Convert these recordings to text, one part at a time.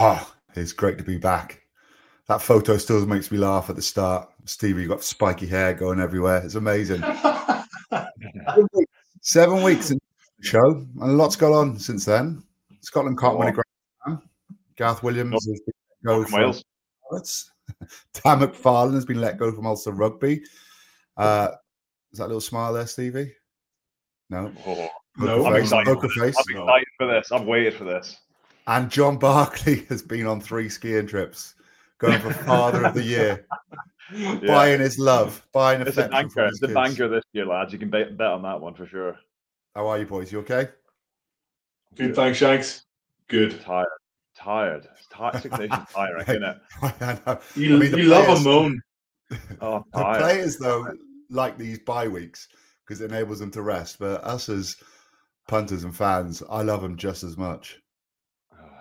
Oh, it's great to be back. That photo still makes me laugh at the start. Stevie, you got spiky hair going everywhere. It's amazing. Seven weeks in the show, and a lot's gone on since then. Scotland can't win a Grand Slam. Gareth Williams Nope. has been let go From from Wales. Pirates. Dan McFarland has been let go from Ulster Rugby. Uh, is that a little smile there, Stevie? No. Oh, No, I'm face. excited. Face. I'm excited for this. I've waited for this. And John Barclay has been on three skiing trips, going for Father of the Year, Yeah. buying his love, buying It's a affection from banker. his It's a banker this year, lads. You can bet, bet on that one for sure. How are you, boys? You okay? Good, thanks, Shanks. Good. Tired. Tired. It's tired. Six Nations tiring, isn't it? I know. You, I mean, you love a moan. Oh, The players, though, like these bye weeks because it enables them to rest. But us as punters and fans, I love them just as much.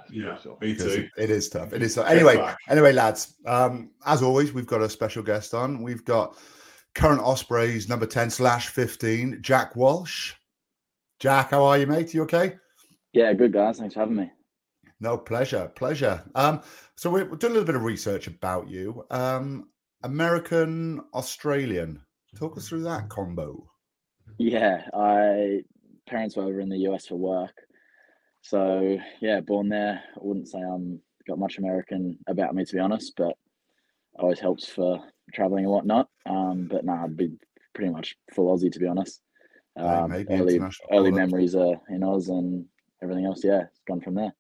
It's Yeah, brutal. me too. it- it is tough. It is tough. Anyway, anyway, lads. Um, as always, we've got a special guest on. We've got current Ospreys number ten slash fifteen, Jack Walsh. Jack, how are you, mate? You okay? Yeah, good guys. Thanks for having me. No, pleasure, pleasure. Um, so we're, we're doing a little bit of research about you. Um, American Australian. Talk us through that combo. Yeah, I parents were over in the US for work, so yeah, born there. I wouldn't say I'm got much American about me to be honest, but always helps for traveling and whatnot. Um, but nah, I'd be pretty much full Aussie to be honest. Um, early early memories are in Oz and everything else. Yeah, it's gone from there.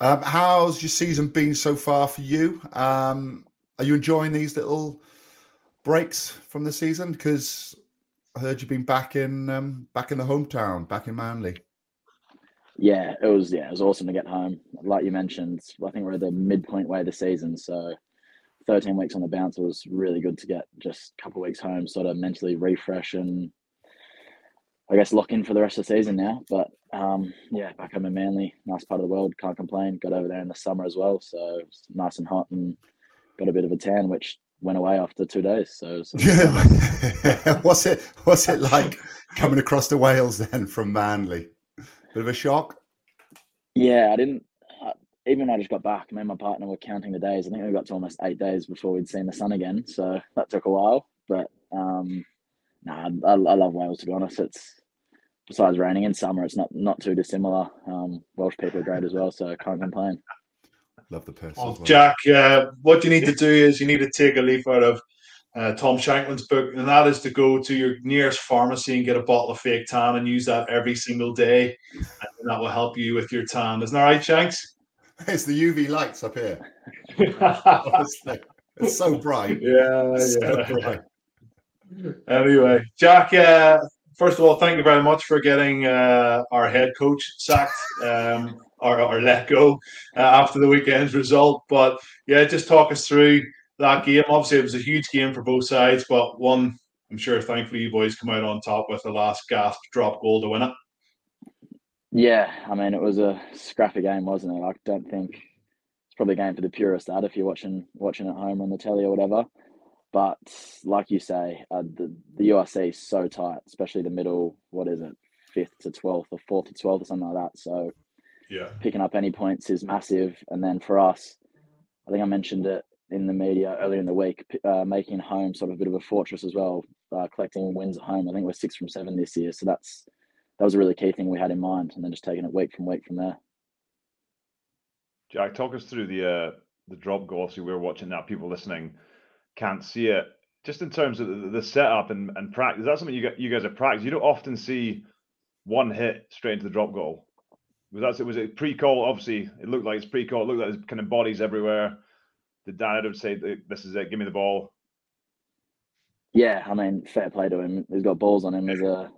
Um, how's your season been so far for you? Um, are you enjoying these little breaks from the season? Because I heard you've been back in um, back in the hometown, back in Manly. Yeah, it was yeah, it was awesome to get home. Like you mentioned, I think we're at the midpoint way of the season, so 13 weeks on the bounce was really good to get just a couple of weeks home, sort of mentally refresh and I guess lock in for the rest of the season now. But um, yeah, back home in Manly, nice part of the world, can't complain. Got over there in the summer as well, so it's nice and hot and got a bit of a tan, which went away after two days. So, so Yeah. what's it What's it like coming across to Wales then from Manly? Bit of a shock. Yeah, I didn't. Uh, even when I just got back, me and my partner were counting the days. I think we got to almost eight days before we'd seen the sun again. So that took a while. But um, nah, I, I love Wales to be honest. It's besides raining in summer, it's not not too dissimilar. Um, Welsh people are great as well, so I can't complain. Love the person. Well, as well. Jack, uh, what you need to do is you need to take a leaf out of uh, Tom Shanklin's book, and that is to go to your nearest pharmacy and get a bottle of fake tan and use that every single day. And that will help you with your tan. Isn't that right, Shanks? It's the UV lights up here. It's so bright. So yeah. bright. Anyway, Jack, uh, first of all, thank you very much for getting uh, our head coach sacked um, or, or let go uh, after the weekend's result. But yeah, just talk us through that game. Obviously, it was a huge game for both sides, but one, I'm sure, thankfully, you boys come out on top with the last gasp drop goal to win it. Yeah, I mean it was a scrappy game, wasn't it? I don't think it's probably a game for the purist that if you're watching watching at home on the telly or whatever. But like you say, uh, the the URC is so tight, especially the middle. What is it, fifth to twelfth or fourth to twelfth or something like that. So Yeah. picking up any points is massive. And then for us, I think I mentioned it in the media earlier in the week, uh, making home sort of a bit of a fortress as well, uh, collecting wins at home. I think we're six from seven this year, so that's that was a really key thing we had in mind, and then just taking it week from week from there. Jack, talk us through the uh, the drop goal. So we're watching that. People listening can't see it. Just in terms of the, the setup and, and practice, that's something you got, you guys have practiced. You don't often see one hit straight into the drop goal. Was that was it pre-call? Obviously, it looked like it's pre-call. It looked like there's kind of bodies everywhere. Did would say, "This is it. Give me the ball." Yeah, I mean, fair play to him. He's got balls on him as a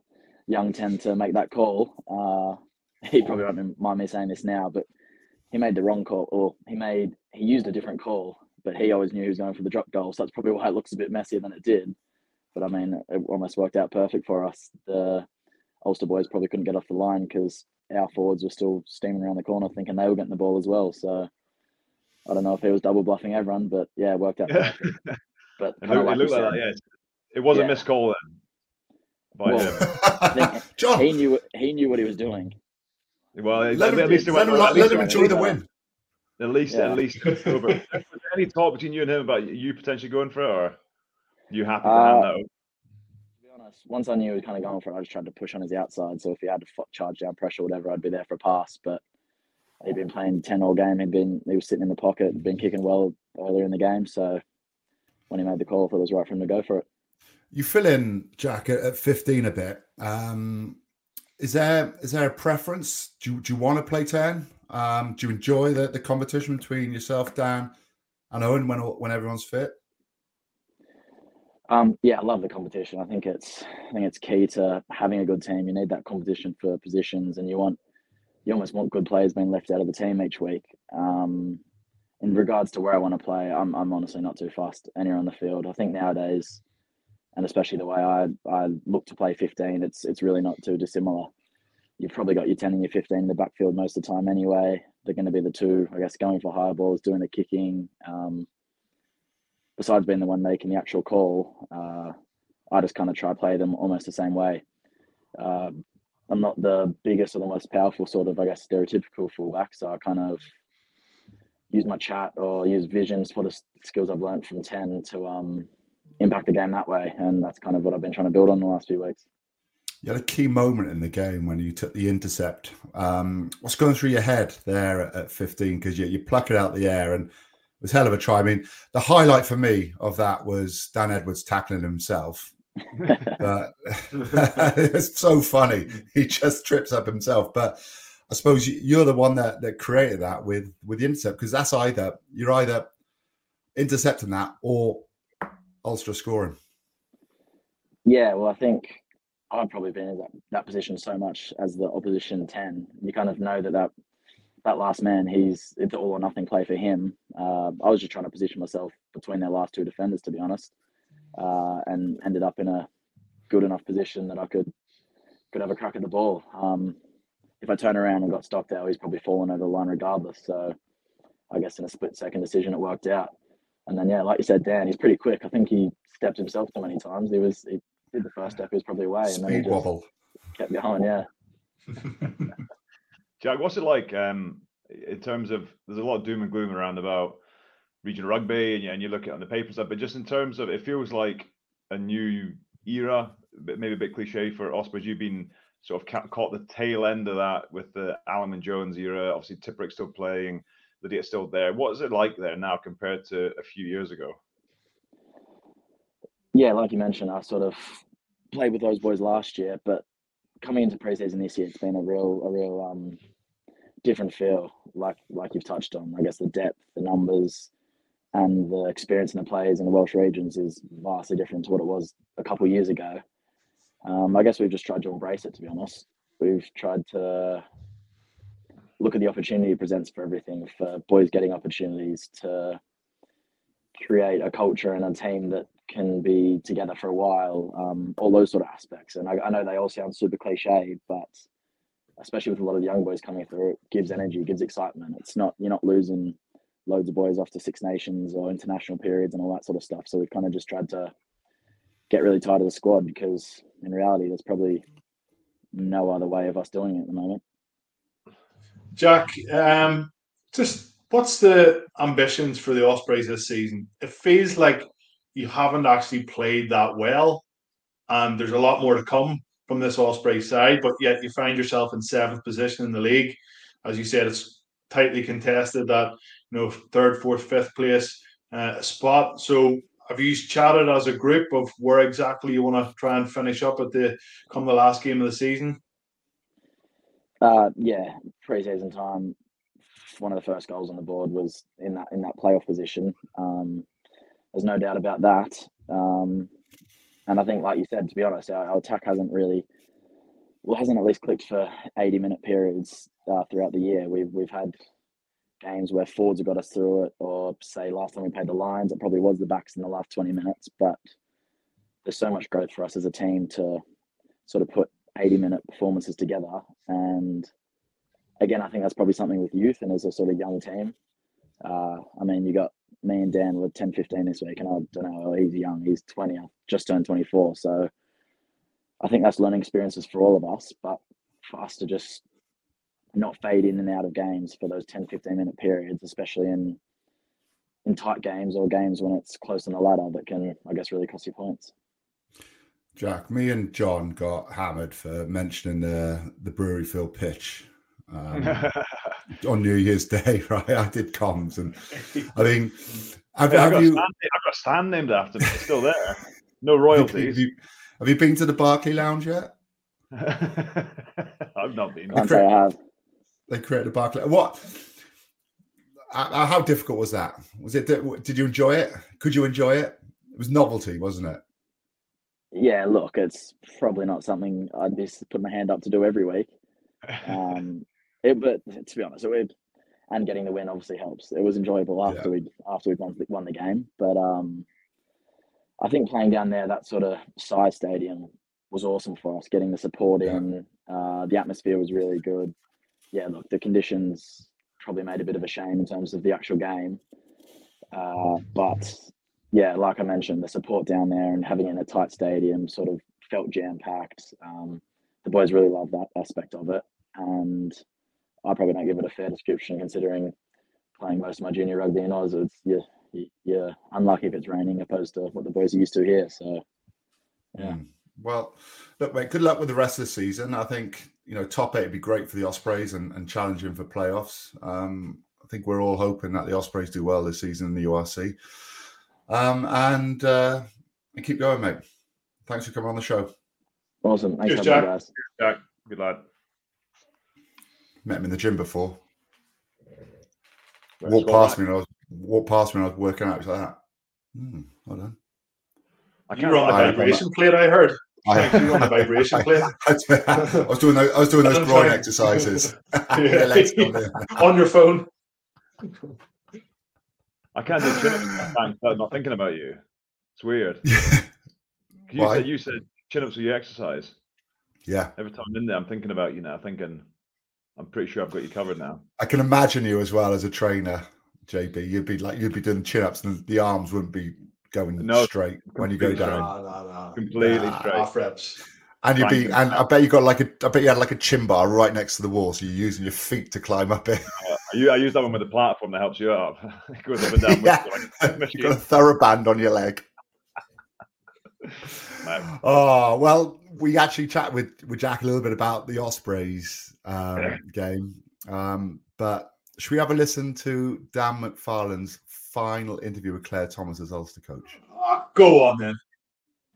young ten to make that call. Uh, he probably won't mind me saying this now, but he made the wrong call, or he made he used a different call, but he always knew he was going for the drop goal. So that's probably why it looks a bit messier than it did. But I mean, it almost worked out perfect for us. The Ulster boys probably couldn't get off the line because our forwards were still steaming around the corner, thinking they were getting the ball as well. So I don't know if he was double bluffing everyone, but yeah, it worked out. Yeah. But It looked, like it looked like that. Yeah, it was a Yeah. missed call then. By Well, him. John, he knew he knew what he was doing. Well, let at him, least it let went- him, at let least him enjoy the win. At least, Yeah. at least. over. Was there any talk between you and him about you potentially going for it, or you happy to Uh, hand that over? To be honest, once I knew he was kind of going for it, I just tried to push on his outside. So if he had to f- charge down pressure or whatever, I'd be there for a pass. But he'd been playing ten all game. He'd been he was sitting in the pocket, been kicking well earlier in the game. So when he made the call, I thought it was right for him to go for it. You fill in Jack at, at 15 a bit. Um, is there is there a preference? Do you, do you want to play 10? Um, do you enjoy the, the competition between yourself, Dan, and Owen when when everyone's fit? Um, yeah, I love the competition. I think it's I think it's key to having a good team. You need that competition for positions, and you want you almost want good players being left out of the team each week. Um, in regards to where I want to play, I'm I'm honestly not too fast anywhere on the field. I think nowadays, and especially the way I I look to play 15, it's it's really not too dissimilar. You've probably got your 10 and your 15 in the backfield most of the time anyway. They're going to be the two, I guess, going for high balls, doing the kicking. Um, besides being the one making the actual call, uh, I just kind of try to play them almost the same way. Uh, I'm not the biggest or the most powerful sort of, I guess, stereotypical fullback, so I kind of use my chat or use visions for the skills I've learned from 10 to um, impact the game that way, and that's kind of what I've been trying to build on the last few weeks. You had a key moment in the game when you took the intercept. Um, what's going through your head there at, at 15? Because you, you pluck it out the air and it was hell of a try. I mean, the highlight for me of that was Dan Edwards tackling himself. But it's so funny. He just trips up himself. But I suppose you- you're the one that, that created that with with the intercept because that's either you're either intercepting that or Ulster scoring. Yeah, well, I think I've probably been in that, that position so much as the opposition 10. You kind of know that that, that last man, he's it's all or nothing play for him. Uh, I was just trying to position myself between their last two defenders, to be honest, uh, and ended up in a good enough position that I could could have a crack at the ball. Um, if I turn around and got Stockdale, he's probably fallen over the line regardless. So I guess in a split second decision, it worked out. And then, yeah, like you said, Dan, he's pretty quick. I think he stepped himself too many times. He was he did the first step, he was probably away, and then he Speed just wobble. kept going. Yeah. Jack, what's it like um, in terms of there's a lot of doom and gloom around about regional rugby, and you, and you look at it on the paper but just in terms of it feels like a new era, but maybe a bit cliche for Ospreys. You've been sort of ca- caught the tail end of that with the Alun Wyn Jones era. Obviously, Tipuric still playing, the Lydiate's still there. What is it like there now compared to a few years ago? Yeah, like you mentioned, I sort of played with those boys last year, but coming into preseason this year, it's been a real, a real um, different feel. Like like you've touched on, I guess the depth, the numbers, and the experience in the players in the Welsh regions is vastly different to what it was a couple of years ago. Um, I guess we've just tried to embrace it. To be honest, we've tried to look at the opportunity it presents for everything, for boys getting opportunities to create a culture and a team that can be together for a while, um, all those sort of aspects. And I, I know they all sound super cliche, but especially with a lot of young boys coming through, it gives energy, gives excitement. It's not you're not losing loads of boys off to Six Nations or international periods and all that sort of stuff. So we've kind of just tried to get really tight of the squad because in reality, there's probably no other way of us doing it at the moment. Jack, um, just what's the ambitions for the Ospreys this season? It feels like you haven't actually played that well, and there's a lot more to come from this Osprey side, but yet you find yourself in seventh position in the league. As you said, it's tightly contested that you know third, fourth, fifth place uh, spot. So have you chatted as a group of where exactly you want to try and finish up at the come the last game of the season? Uh, yeah, pre-season time, one of the first goals on the board was in that in that playoff position. Um, there's no doubt about that. Um, and I think, like you said, to be honest, our, our attack hasn't really, well, hasn't at least clicked for 80 minute periods uh, throughout the year. We've we've had games where forwards have got us through it, or say last time we played the Lions, it probably was the backs in the last 20 minutes. But there's so much growth for us as a team to sort of put 80 minute performances together. And again, I think that's probably something with youth and as a sort of young team. Uh, I mean, you got me and Dan were 10, 15 this week, and I don't know, he's young, he's 20, I've just turned 24. So I think that's learning experiences for all of us. But for us to just not fade in and out of games for those 10, 15 minute periods, especially in in tight games or games when it's close on the ladder that can, I guess, really cost you points. Jack, me and John got hammered for mentioning the the Brewery Field pitch um, on New Year's Day, right? I did comms, and I mean, have, Yeah, I've, have got you, a stand, I've got a stand named after me. It's still there. No have royalties. you have you been to the Barclay Lounge yet? I've not been. Can't say I have. They created a Barclay. What? How difficult was that? Was it? Did you enjoy it? Could you enjoy it? It was novelty, wasn't it? Yeah, look, it's probably not something I'd be putting my hand up to do every week. Um, it, but to be honest, it would, and getting the win obviously helps. It was enjoyable after Yeah. we after we won, won the game, but um, I think playing down there, that sort of size stadium, was awesome for us. Getting the support Yeah. in, uh, the atmosphere was really good. Yeah, look, the conditions probably made a bit of a shame in terms of the actual game, uh, but yeah, like I mentioned, the support down there and having it in a tight stadium sort of felt jam packed. Um, the boys really love that aspect of it, and I probably don't give it a fair description considering playing most of my junior rugby in Oz. It's you're, unlucky if it's raining opposed to what the boys are used to here. So Yeah. Mm. Well, look, mate. Good luck with the rest of the season. I think you know top eight would be great for the Ospreys and, and challenging for playoffs. Um, I think we're all hoping that the Ospreys do well this season in the URC. Um, and uh, and keep going, mate. Thanks for coming on the show. awesome. Thanks Cheers, for having Jack. me, guys. Jack, good lad. Met him in the gym before. Right, walked past me and I was walked past me and I was working out. It was like that. Hmm, well done. I You can't were on the I- vibration plate, I heard. I, You were on the vibration plate. I was doing those. I was doing those I'm groin exercises. Yeah. Your legs come in. on your phone. I can't do chin ups sometimes without not thinking about you. It's weird. You said you said chin ups with your exercise. yeah, Every time I'm in there, I'm thinking about you now. Thinking, I'm pretty sure I've got you covered now. I can imagine you as well as a trainer, JB. You'd be like you'd be doing chin ups and the arms wouldn't be going No, straight when you go down. No, no, no. Completely Nah, straight. Half reps. And you'd be, and I bet you got like a, I bet you had like a chin bar right next to the wall, so you're using your feet to climb up it. I use, I use that one with a platform that helps you up. it goes up and down. Yeah. with, like, You've got a TheraBand on your leg. Oh well, we actually chat with with Jack a little bit about the Ospreys um, game, um, but should we have a listen to Dan McFarland's final interview with Claire Thomas as Ulster coach? Ah, Go on then.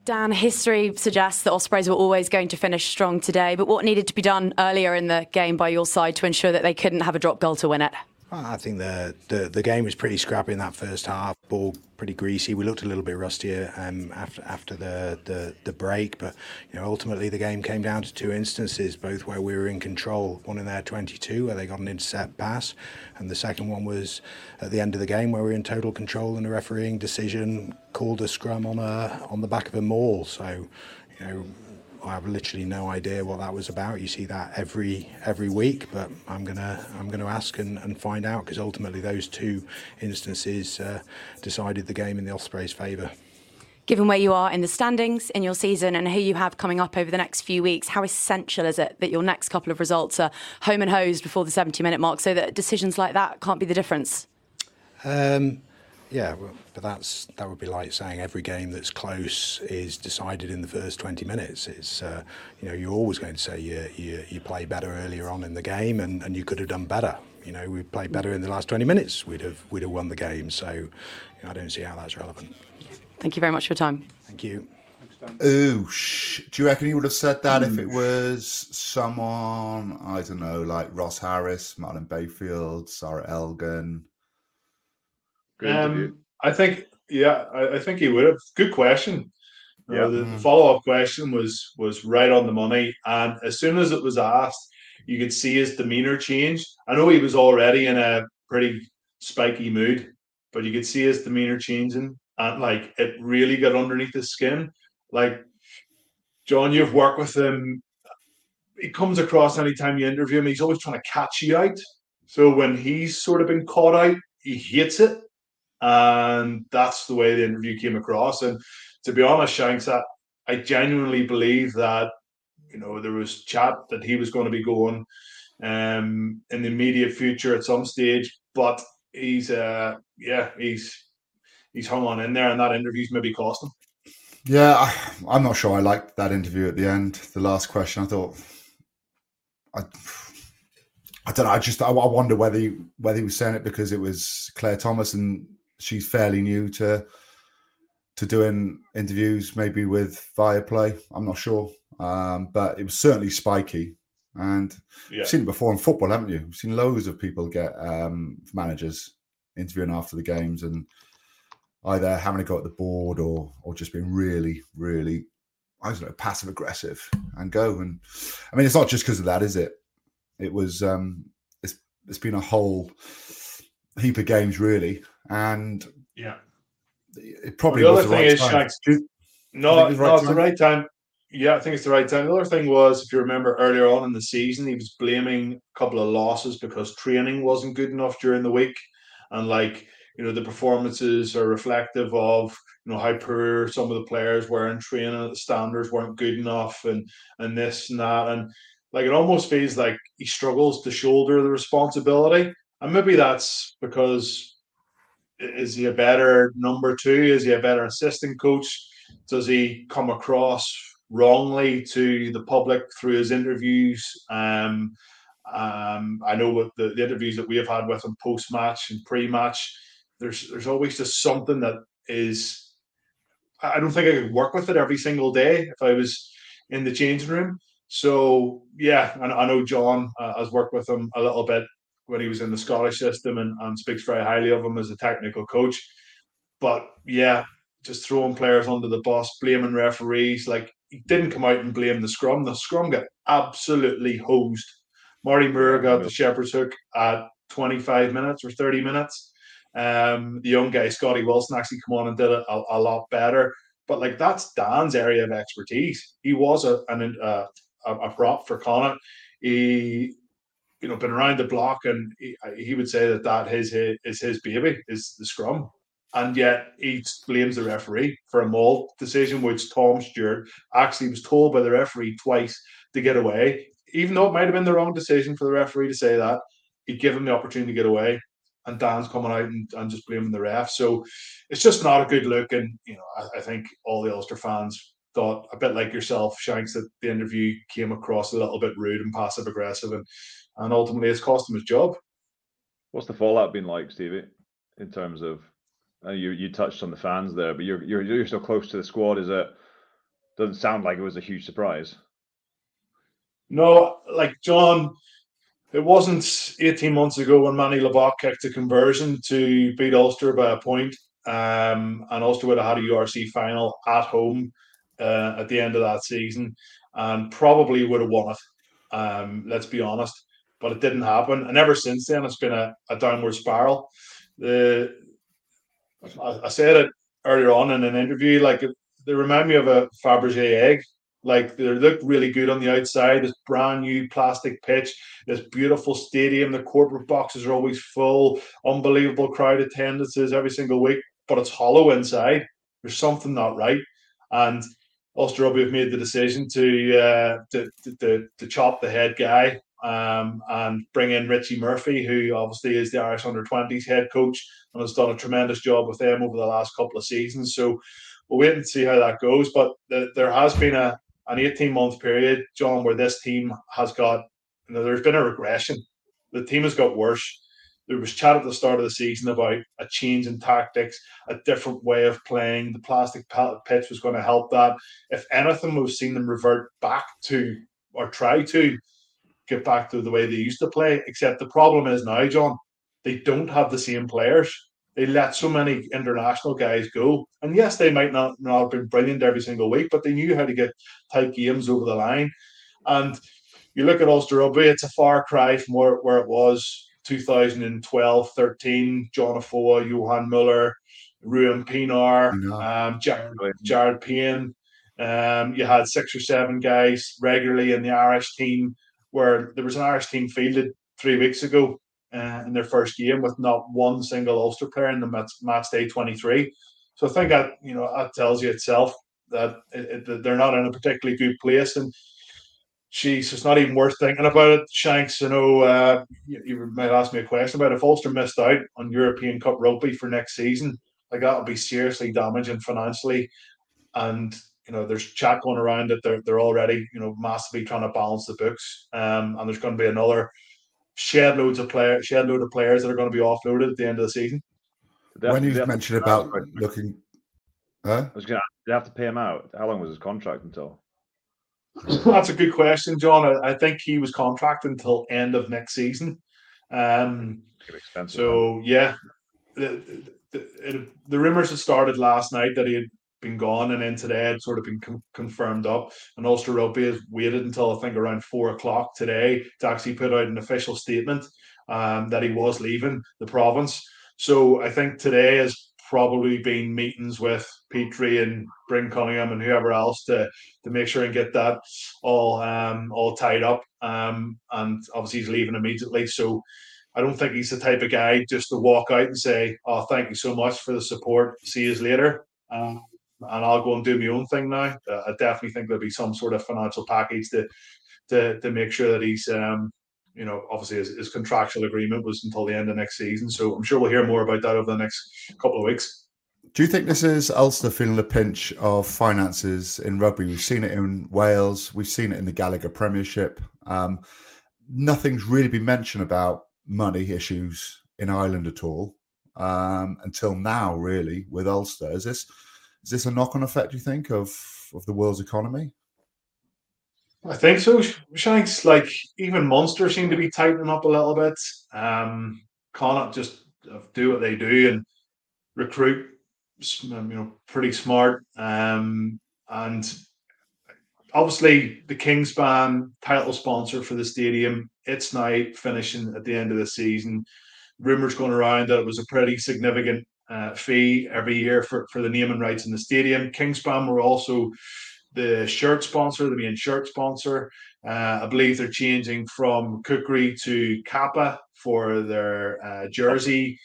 Dan, history suggests that Ospreys were always going to finish strong today, but what needed to be done earlier in the game by your side to ensure that they couldn't have a drop goal to win it? I think the, the the game was pretty scrappy in that first half. Ball pretty greasy. We looked a little bit rustier um, after after the, the, the break, but you know ultimately the game came down to two instances, both where we were in control. One in their 22 where they got an intercept pass, and the second one was at the end of the game where we were in total control and a refereeing decision called a scrum on a on the back of a maul. So you know I have literally no idea what that was about. You see that every every week, but I'm gonna I'm gonna ask and, and find out because ultimately those two instances uh, decided the game in the Ospreys' favour. Given where you are in the standings in your season and who you have coming up over the next few weeks, how essential is it that your next couple of results are home and hosed before the 70 minute mark so that decisions like that can't be the difference? Um, yeah, well, but that's that would be like saying every game that's close is decided in the first 20 minutes. It's uh, you know you're always going to say you, you you play better earlier on in the game and, and you could have done better. You know we played better in the last 20 minutes. We'd have we'd have won the game. So you know, I don't see how that's relevant. Thank you very much for your time. Thank you. Ooh, do you reckon he would have said that if it was someone I don't know, like Ross Harries, Martin Bayfield, Sarra Elgan? Good. Um, I think, yeah, I, I think he would have. Good question. Uh, Yeah. the Mm. follow up question was was right on the money, and as soon as it was asked, you could see his demeanor change. I know he was already in a pretty spiky mood, but you could see his demeanor changing, and like it really got underneath his skin. Like John, you've worked with him. He comes across anytime you interview him, he's always trying to catch you out. So when he's sort of been caught out, he hates it and that's the way the interview came across. And to be honest, Shanks, I, I genuinely believe that you know there was chat that he was going to be going um, in the immediate future at some stage. But he's uh, yeah, he's he's hung on in there, and that interview's maybe cost him. Yeah, I, am not sure. I liked that interview at the end. The last question, I thought, I, I don't know. I just I wonder whether he, whether he was saying it because it was Claire Thomas and she's fairly new to to doing interviews, maybe with Viaplay. I'm not sure, um, but it was certainly spiky. And yeah. you've seen it before in football, haven't you? You've seen loads of people get um, managers interviewing after the games and either having a go at the board or or just being really, really, I don't know, passive aggressive and go. And I mean, it's not just because of that, is it? It was um it's it's been a whole heap of games really. And yeah. It probably the other thing right is Shanks, no, no, it's the right time. Yeah, I think it's the right time. The other thing was, if you remember earlier on in the season, he was blaming a couple of losses because training wasn't good enough during the week. And like you know the performances are reflective of you know how poor some of the players were in training the standards weren't good enough and and this and that and like it almost feels like he struggles to shoulder the responsibility and maybe that's because is he a better number two? Is he a better assistant coach? Does he come across wrongly to the public through his interviews? Um, um, I know what the, the interviews that we have had with him post match and pre match, there's there's always just something that is I don't think I could work with it every single day if I was in the changing room. So yeah, I, I know John uh, has worked with him a little bit when he was in the Scottish system and, and speaks very highly of him as a technical coach. But yeah, just throwing players under the bus, blaming referees. Like he didn't come out and blame the scrum. The scrum got absolutely hosed. Marty Moore got the shepherd's hook at 25 minutes or 30 minutes. Um, the young guy Scotty Wilson actually come on and did it a, a, lot better. But like that's Dan's area of expertise. He was a an, uh, a, a prop for Connacht. He you know been around the block, and he, he would say that that is his is his baby is the scrum. And yet he blames the referee for a maul decision, which Tom Stewart actually was told by the referee twice to get away. Even though it might have been the wrong decision for the referee to say that, he'd give him the opportunity to get away and Dan's coming out and, and just blaming the ref. So it's just not a good look. And you know, I, I, think all the Ulster fans thought a bit like yourself, Shanks, that the interview came across a little bit rude and passive aggressive, and and ultimately it's cost him his job. What's the fallout been like, Stevie, in terms of? Uh, you you touched on the fans there, but you're you're you're so close to the squad. Is it doesn't sound like it was a huge surprise? No, like John it wasn't 18 months ago when Manie Libbok kicked a conversion to beat Ulster by a point, um, and Ulster would have had a URC final at home uh, at the end of that season, and probably would have won it. Um, let's be honest, but it didn't happen, and ever since then it's been a, a downward spiral. The I, I said it earlier on in an interview, like they remind me of a Fabergé egg like they look really good on the outside. This brand new plastic pitch, this beautiful stadium. The corporate boxes are always full. Unbelievable crowd attendances every single week, but it's hollow inside. There's something not right, and Ulster Rugby have made the decision to uh, to, to, to chop the head guy um, and bring in Richie Murphy, who obviously is the Irish under 20s head coach and has done a tremendous job with them over the last couple of seasons. So we'll wait and see how that goes. But the, there has been a, an 18 month period, John, where this team has got, you know, there's been a regression. The team has got worse. There was chat at the start of the season about a change in tactics, a different way of playing. The plastic pitch was going to help that. If anything, we've seen them revert back to or try to get back to the way they used to play. Except the problem is now, John, they don't have the same players they let so many international guys go. And yes, they might not, not have been brilliant every single week, but they knew how to get tight games over the line. And you look at Ulster Rugby, it's a far cry from where, where it was 2012 13. John Afoa, Johan Muller, Ruan Pienaar, um, Jared, Jared Payne. Um, you had six or seven guys regularly in the Irish team, where there was an Irish team fielded three weeks ago uh, in their first game with not one single Ulster player in the match, match day 23. So I think that you know that tells you itself that it, it, they're not in a particularly good place. And Jeez, it's not even worth thinking about it. Shanks, you know uh, you, you, might ask me a question about if Ulster missed out on European Cup rugby for next season, like that would be seriously damaging financially. And you know, there's chat going around that they're they're already you know massively trying to balance the books, um, and there's going to be another shed loads of player shed load of players that are going to be offloaded at the end of the season. When you mentioned about looking, huh? I was going to. They have to pay him out. How long was his contract until? That's a good question, John. I, I, think he was contracted until end of next season. Um, so yeah, the, the, the, the rumors had started last night that he had been gone, and then today had sort of been com- confirmed up. And Ulster Rugby has waited until I think around four o'clock today to actually put out an official statement um, that he was leaving the province. So I think today has probably been meetings with Petrie and Bryn Cunningham and whoever else to to make sure and get that all um, all tied up. Um, and obviously he's leaving immediately, so. I don't think he's the type of guy just to walk out and say, "Oh, thank you so much for the support. See you later." Um, and I'll go and do my own thing now. Uh, I definitely think there'll be some sort of financial package to to to make sure that he's um, you know obviously his, his, contractual agreement was until the end of next season. So I'm sure we'll hear more about that over the next couple of weeks. Do you think this is Ulster feeling the pinch of finances in rugby? We've seen it in Wales. We've seen it in the Gallagher Premiership. Um, nothing's really been mentioned about money issues in Ireland at all um, until now, really, with Ulster. Is this is this a knock-on effect? You think of of the world's economy? I think so. Shanks, like even Munster seem to be tightening up a little bit. Um, Connacht just do what they do and recruit, you know, pretty smart. Um, and obviously the Kingspan title sponsor for the stadium, it's now finishing at the end of the season. Rumors going around that it was a pretty significant uh, fee every year for, for the naming rights in the stadium. Kingspan were also the shirt sponsor, the main shirt sponsor. Uh, I believe they're changing from Kukri to Kappa for their uh, jersey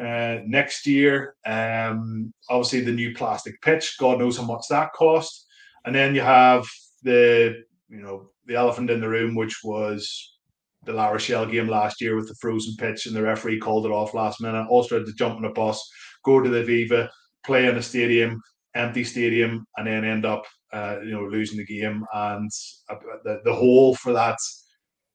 uh, next year. Um, obviously, the new plastic pitch. God knows how much that cost. And then you have the you know the elephant in the room, which was the La Rochelle game last year with the frozen pitch, and the referee called it off last minute. Also had to jump on a bus, go to the Aviva, play in a stadium, empty stadium, and then end up, uh, you know, losing the game. And uh, the, the whole for that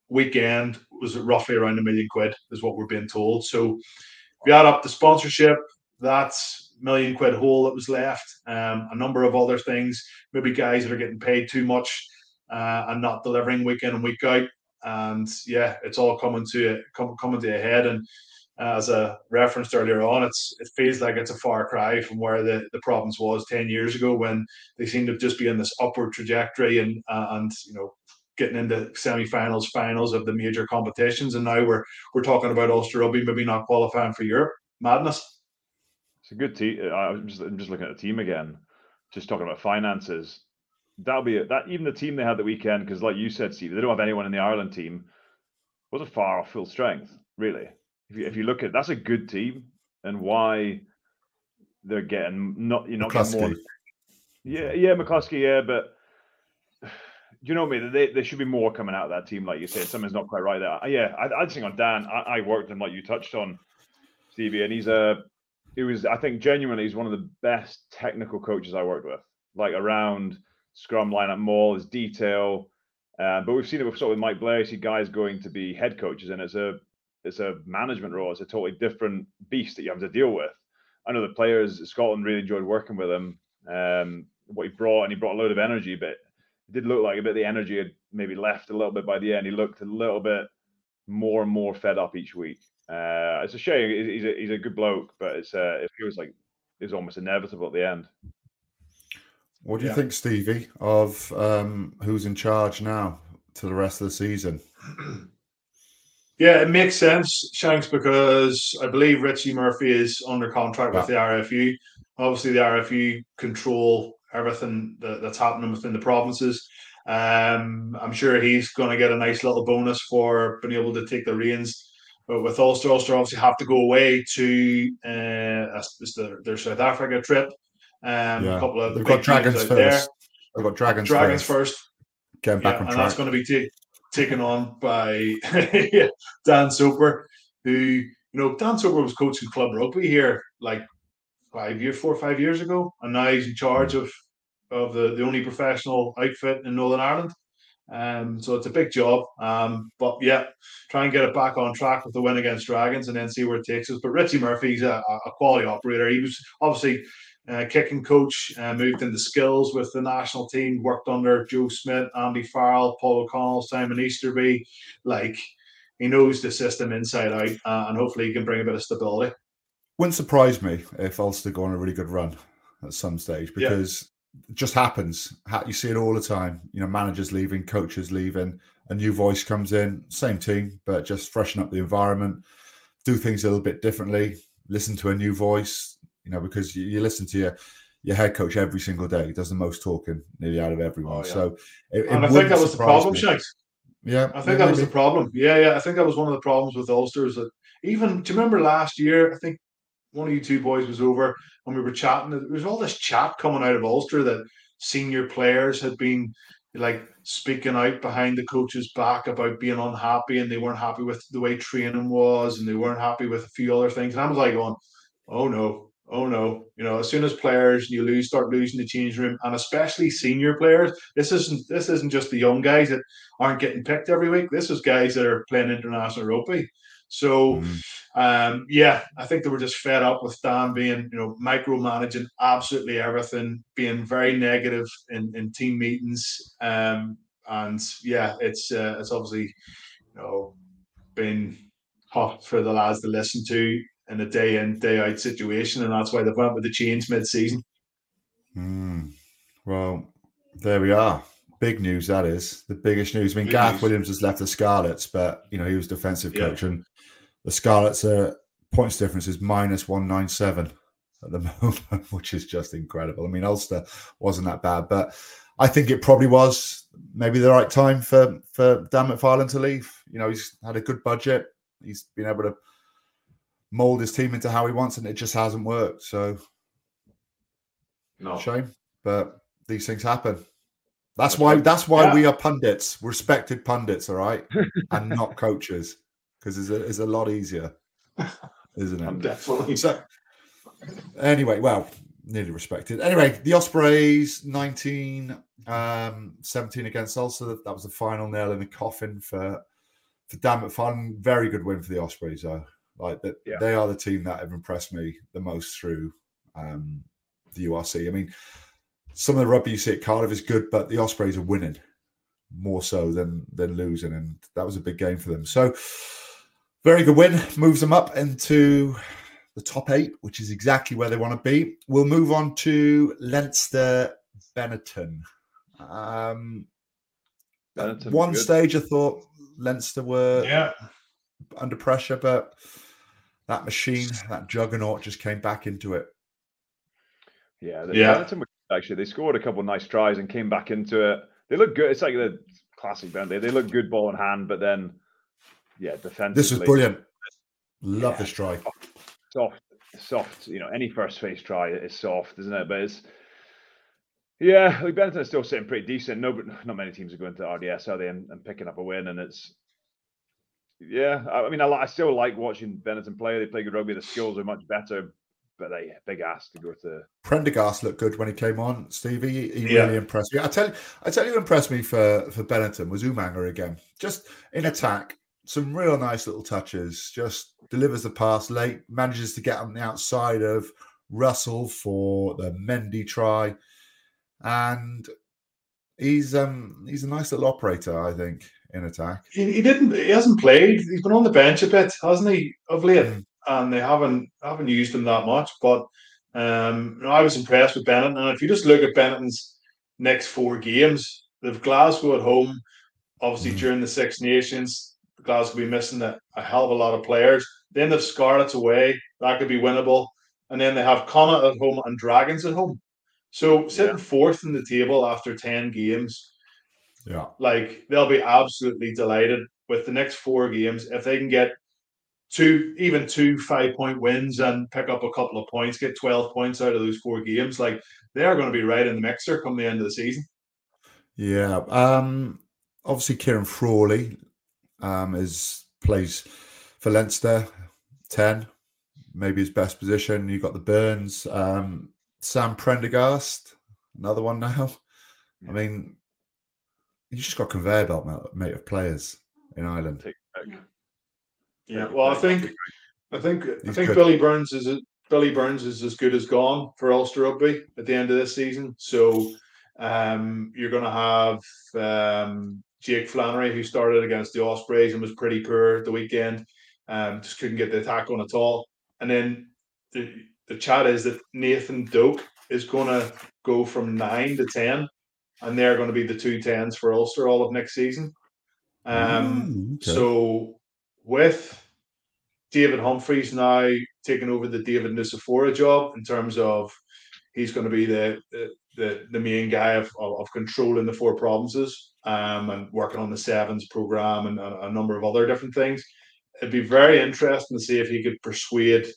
weekend was roughly around a million quid, is what we're being told. So if you add up the sponsorship, that's million quid hole that was left. Um, a number of other things, maybe guys that are getting paid too much uh, and not delivering week in and week out and yeah, it's all coming to come, coming to a head. And uh, as I referenced earlier on, it's it feels like it's a far cry from where the, the province was ten years ago when they seemed to just be on this upward trajectory and uh, and you know getting into semi-finals, finals of the major competitions, and now we're we're talking about Ulster Rugby maybe not qualifying for Europe. Madness. It's a good team. I'm just, I'm just looking at the team again. Just talking about finances that'll be it. That even the team they had the weekend, because like you said, Steve, they don't have anyone in the Ireland team. Wasn't far off full strength, really. If you if you look at that's a good team, and why they're getting not you're not getting more. Yeah, yeah, McCloskey, yeah, but you know me, they, there should be more coming out of that team, like you said. Something's not quite right there. Uh, yeah, I, I'd think on Dan. I, I worked him like you touched on, Stevie, and he's a. He was, I think, genuinely, he's one of the best technical coaches I worked with. Like around scrum lineup more. his detail. Uh, but we've seen it with Mike Blair. You see guys going to be head coaches, and it's a it's a management role. It's a totally different beast that you have to deal with. I know the players Scotland really enjoyed working with him. Um, what he brought, and he brought a load of energy, but it did look like a bit the energy had maybe left a little bit by the end. He looked a little bit more and more fed up each week. Uh, it's a shame. He's a, he's a good bloke, but it's uh, it feels like it's almost inevitable at the end. What do you yeah. think, Stevie, of um, who's in charge now to the rest of the season? Yeah, it makes sense, Shanks, because I believe Richie Murphy is under contract yeah. with the RFU. Obviously, the RFU control everything that, that's happening within the provinces. Um, I'm sure he's going to get a nice little bonus for being able to take the reins. But with Ulster, Ulster obviously have to go away to uh, their, their South Africa trip. Um, yeah. a couple of they've got dragons first. There. They've got dragons. Dragons first. first. getting back yeah, on track. And that's going to be t- taken on by Dan Soper, who you know Dan Soper was coaching club rugby here like five years, four or five years ago, and now he's in charge of of the, the only professional outfit in Northern Ireland. Um, so it's a big job. Um, but yeah, try and get it back on track with the win against Dragons and then see where it takes us. But Richie Murphy's a, a quality operator. He was obviously uh, kicking coach, uh, moved into skills with the national team, worked under Joe Schmidt, Andy Farrell, Paul O'Connell, Simon Easterby. Like he knows the system inside out, uh, and hopefully he can bring a bit of stability. Wouldn't surprise me if Ulster go on a really good run at some stage because it just happens. You see it all the time. You know, managers leaving, coaches leaving, a new voice comes in, same team, but just freshen up the environment, do things a little bit differently, listen to a new voice. You know, because you, you listen to your your head coach every single day. He does the most talking nearly out of everyone. Oh, yeah. So, it, and I think that was the problem, Shanks. Yeah, I think that was the problem. Yeah, yeah, I think that was one of the problems with Ulster. Is that even do you remember last year? I think one of you two boys was over and we were chatting. There was all this chat coming out of Ulster that senior players had been like speaking out behind the coach's back about being unhappy and they weren't happy with the way training was and they weren't happy with a few other things. And I was like going, oh no, oh no. You know, as soon as players you lose start losing the change room and especially senior players, this isn't this isn't just the young guys that aren't getting picked every week. This is guys that are playing international rugby. So, mm. um, yeah, I think they were just fed up with Dan being, you know, micromanaging absolutely everything, being very negative in, in team meetings. Um, and yeah, it's uh, it's obviously, you know, been hot for the lads to listen to in a day in day out situation, and that's why they went with the change mid season. Mm. Well, there we are. Big news that is the biggest news. I mean, Big Gareth news. Williams has left the Scarlets, but you know he was defensive yeah. coach, and the Scarlets are points difference is minus 197 at the moment, which is just incredible. I mean, Ulster wasn't that bad, but I think it probably was maybe the right time for for Dan McFarland to leave. You know, he's had a good budget. He's been able to mold his team into how he wants, and it just hasn't worked. So, no shame, but these things happen. That's why. That's why yeah. we are pundits, respected pundits, all right, and not coaches because it's a, it's a lot easier, isn't it? I'm definitely. So, anyway, well, nearly respected. Anyway, the Ospreys 19 um, 17 against Ulster. That was the final nail in the coffin for for Dan fun. Very good win for the Ospreys, though. Like that, yeah. they are the team that have impressed me the most through um, the URC. I mean, some of the rugby you see at Cardiff is good, but the Ospreys are winning more so than than losing, and that was a big game for them. So very good win, moves them up into the top eight, which is exactly where they want to be. We'll move on to Leinster Benetton. Um, Benetton one stage, I thought Leinster were yeah. under pressure, but that machine, that juggernaut, just came back into it. Yeah, the, yeah. Benetton actually they scored a couple of nice tries and came back into it. They look good. It's like the classic band. They, they look good ball in hand, but then yeah, defensively. This was brilliant. Love yeah, the strike. Soft, soft. You know, any first face try is soft, isn't it? But it's yeah, like Benetton is still sitting pretty decent. No, but not many teams are going to RDS, are they? And, and picking up a win, and it's yeah. I, mean, I, I, still like watching Benetton play. They play good rugby. The skills are much better, but they big ass to go to. Prendergast looked good when he came on. Stevie, he, he yeah. really impressed me. I tell you, I tell you, impressed me for for Benetton was Umaga again. Just in attack, some real nice little touches. Just delivers the pass late, manages to get on the outside of Russell for the Mendy try, and he's um he's a nice little operator, I think, in attack. He, he didn't. He hasn't played. He's been on the bench a bit, hasn't he, of late? Mm. And they haven't haven't used him that much. But um, I was impressed with Bennett. And if you just look at Bennett's next four games, they've Glasgow at home, obviously mm. during the Six Nations. Glasgow will be missing a, a hell of a lot of players. Then they've Scarlets away, that could be winnable. And then they have Connacht at home and Dragons at home. So sitting yeah. fourth in the table after 10 games, yeah, like they'll be absolutely delighted with the next four games. If they can get two, even two five point wins and pick up a couple of points, get 12 points out of those four games, like they are going to be right in the mixer come the end of the season. Yeah. Um, obviously, Ciarán Frawley um, is plays for Leinster, 10, maybe his best position. You've got the Byrnes, um, Sam Prendergast, another one now. I mean, you just got conveyor belt, mate, of players in Ireland. Yeah, well, I think, I think, I think Billy Burns is Billy Burns is as good as gone for Ulster Rugby at the end of this season. So um, you're going to have um, Jake Flannery, who started against the Ospreys and was pretty poor the weekend. Um, just couldn't get the attack on at all. And then the, the chat is that Nathan Doak is going to go from nine to 10, and they're going to be the two tens for Ulster all of next season. Um, okay. So with David Humphreys now taking over the David Nucifora job in terms of he's going to be the the, the main guy of, of, of controlling the four provinces um, and working on the sevens program and a, a, number of other different things. It'd be very interesting to see if he could persuade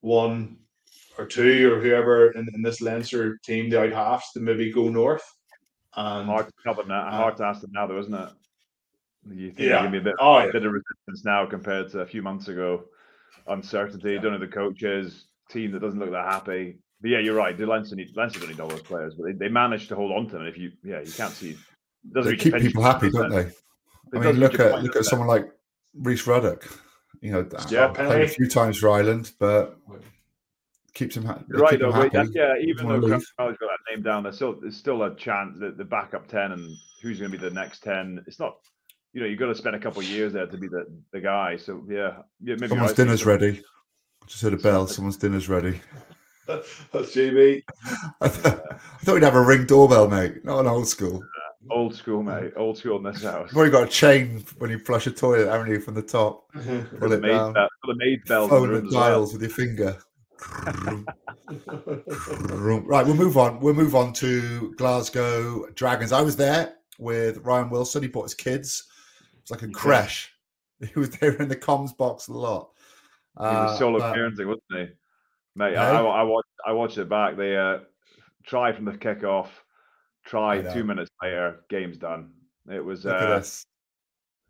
one or two or whoever in, in this Leinster team, the out halves, to maybe go north. And, hard to cover now, uh, hard to ask them now, though, isn't it? You think yeah. give me a bit, oh, yeah. a bit of resistance now compared to a few months ago. Uncertainty, don't know the coaches, team that doesn't look that happy. But yeah, you're right. The Leinster need Leinster don't need all those players, but they, they managed to hold on to them. If you yeah, you can't see. They keep people happy, don't they? I mean, look at look at someone like Rhys Ruddock. You know, yeah, played a few times for Ireland, but keeps him, ha- right, though, happy. Right, yeah, even though Frawley's got that name down, there's still there's still a chance that the backup ten and who's going to be the next ten. It's not you know, you've got to spend a couple of years there to be the, the guy. So yeah, yeah maybe someone's dinner's ready. I just heard a bell. Someone's dinner's ready. That's GB. I, th- I thought we'd have a ring doorbell, mate. Not an old school. Uh, old school, mate. Old school in this house. You've already got a chain when you flush a toilet, haven't you, from the top? Pull it down. Bell, the maid bell. Phone the dials well. with your finger. right, we'll move on. We'll move on to Glasgow Dragons. I was there with Ryan Wilson. He brought his kids. It's like a crash. He was there in the comms box a lot. He was uh, solo but, parenting, wasn't he? Mate, I, I, watched I watched it back. They uh, try from the kickoff, try two minutes later, game's done. It was uh,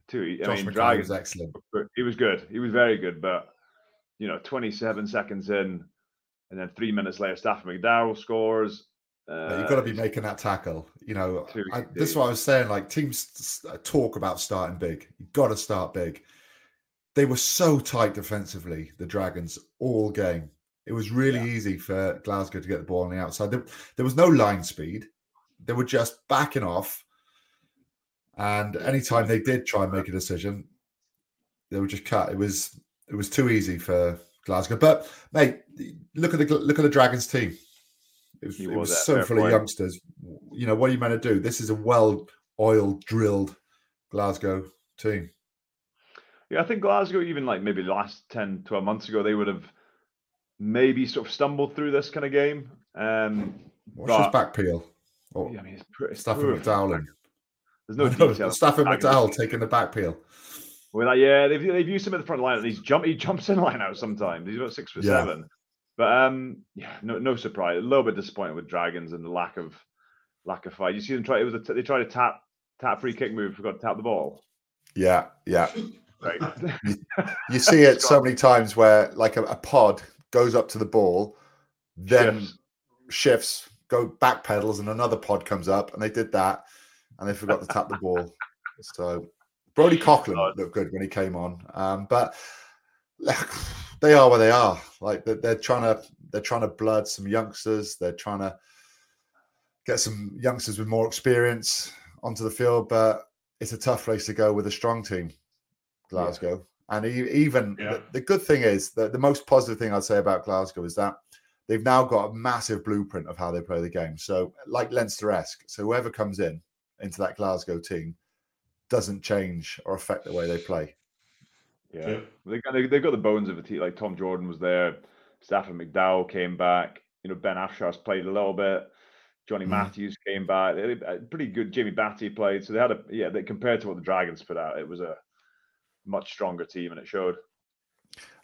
two. I Josh mean, Dragons excellent. He was good. He was very good, but you know, 27 seconds in, and then three minutes later, Stafford McDowell scores. Uh, you've got to be making that tackle. You know, I, this is what I was saying. Like teams talk about starting big. You've got to start big. They were so tight defensively, the Dragons, all game. It was really yeah. easy for Glasgow to get the ball on the outside. There, there, was no line speed. They were just backing off. And anytime they did try and make a decision, they were just cut. It was it was too easy for Glasgow. But mate, look at the look at the Dragons team. It was, it was so full point. of youngsters. You know, what are you meant to do? This is a well oiled, drilled Glasgow team. Yeah, I think Glasgow, even like maybe last 10, 12 months ago, they would have maybe sort of stumbled through this kind of game. Um, What's but, his back peel? Oh, yeah, I mean, it's pretty. Stafford McDowell. There's no details. Stafford McDowell taking the back peel. Well, like, yeah, they've, they've used him at the front line, and he's jump he jumps in line out sometimes. He's about six for yeah. seven. But um, yeah, no, no surprise. A little bit disappointed with Dragons and the lack of lack of fight. You see them try. It was a t- they tried to tap tap free kick move. Forgot to tap the ball. Yeah, yeah. Right. you, you, see it so many times where like a, a, pod goes up to the ball, then shifts. shifts, go back pedals, and another pod comes up, and they did that, and they forgot to tap the ball. So Brodie Coghlan looked good when he came on, um, but they are where they are. Like they're, they're trying to they're trying to blood some youngsters. They're trying to get some youngsters with more experience onto the field, but it's a tough place to go with a strong team, Glasgow. Yeah. And even yeah. the, the, good thing is that the most positive thing I'd say about Glasgow is that they've now got a massive blueprint of how they play the game. So, like Leinster esque. So, whoever comes in into that Glasgow team doesn't change or affect the way they play. Yeah, yeah. They, they they got the bones of a team. Like Tom Jordan was there, Stafford McDowell came back. You know Ben Afshar's played a little bit. Johnny mm. Matthews came back. They, pretty good. Jimmy Bhatti played. So they had a yeah. They compared to what the Dragons put out, it was a much stronger team, and it showed.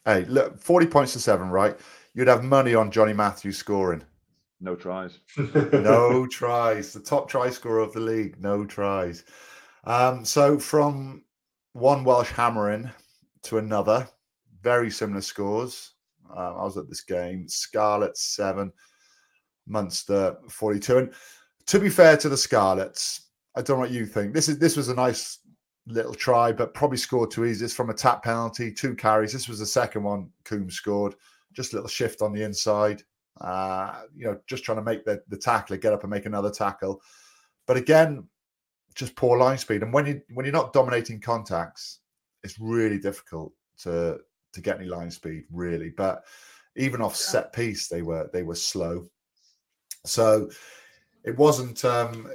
Hey, look, forty points to seven, right? You'd have money on Johnny Matthews scoring. No tries. no tries. The top try scorer of the league. No tries. Um, so from one Welsh hammering to another, very similar scores. Uh, I was at this game. Scarlet seven, Munster forty-two. And to be fair to the Scarlets, I don't know what you think. This is this was a nice little try, but probably scored too easy. It's from a tap penalty, two carries. This was the second one Coombes scored. Just a little shift on the inside. Uh, you know, just trying to make the, the tackler get up and make another tackle. But again, just poor line speed. And when you when you're not dominating contacts, it's really difficult to to get any line speed, really. But even off set piece, they were they were slow. So it wasn't um,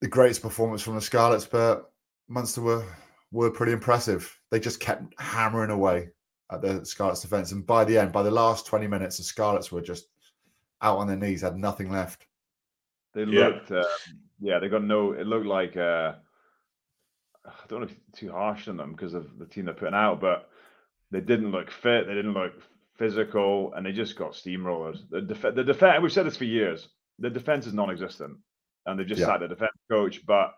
the greatest performance from the Scarlets, but Munster were were pretty impressive. They just kept hammering away at the Scarlets defense, and by the end, by the last twenty minutes, the Scarlets were just out on their knees, had nothing left. They looked, yeah, uh, yeah they got no. It looked like uh, I don't want to be too harsh on them because of the team they're putting out, but they didn't look fit. They didn't look physical, and they just got steamrollers. The def- the defense. We've said this for years. The defense is non-existent, and they've just yeah. sacked the defense coach. But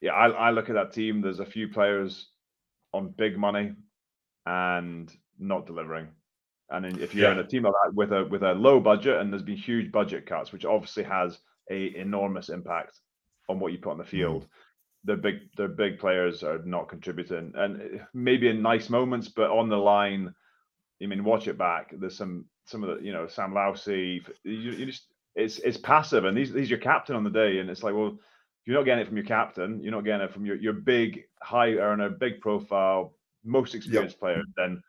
yeah, I, I look at that team. There's a few players on big money and not delivering. And if you're yeah. in a team like that with a with a low budget, and there's been huge budget cuts, which obviously has a enormous impact on what you put on the field. Mm. The big the big players are not contributing, and maybe in nice moments, but on the line, I mean, watch it back. There's some some of the you know Sam Lousi. You, you just it's it's passive, and he's he's your captain on the day, and it's like well, you're not getting it from your captain, you're not getting it from your your big high earner, big profile, most experienced yep. player. Then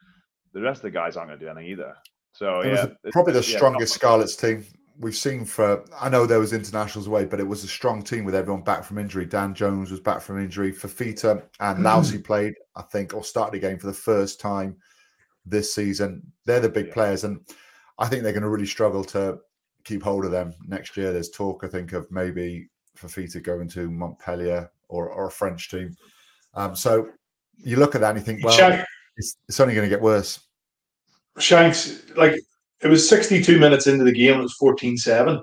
the rest of the guys aren't going to do anything either. So it yeah, probably the strongest yeah, Scarlets team we've seen for. I know there was internationals away, but it was a strong team with everyone back from injury. Dan Jones was back from injury. Fifita and mm. Lousi played, I think, or started a game for the first time this season. They're the big yeah. players, and I think they're going to really struggle to keep hold of them next year. There's talk, I think, of maybe Fifita going to Montpellier or, or a French team. Um, so you look at that and you think, well, it's, it's only going to get worse. Shanks, like it was 62 minutes into the game, it was 14 7.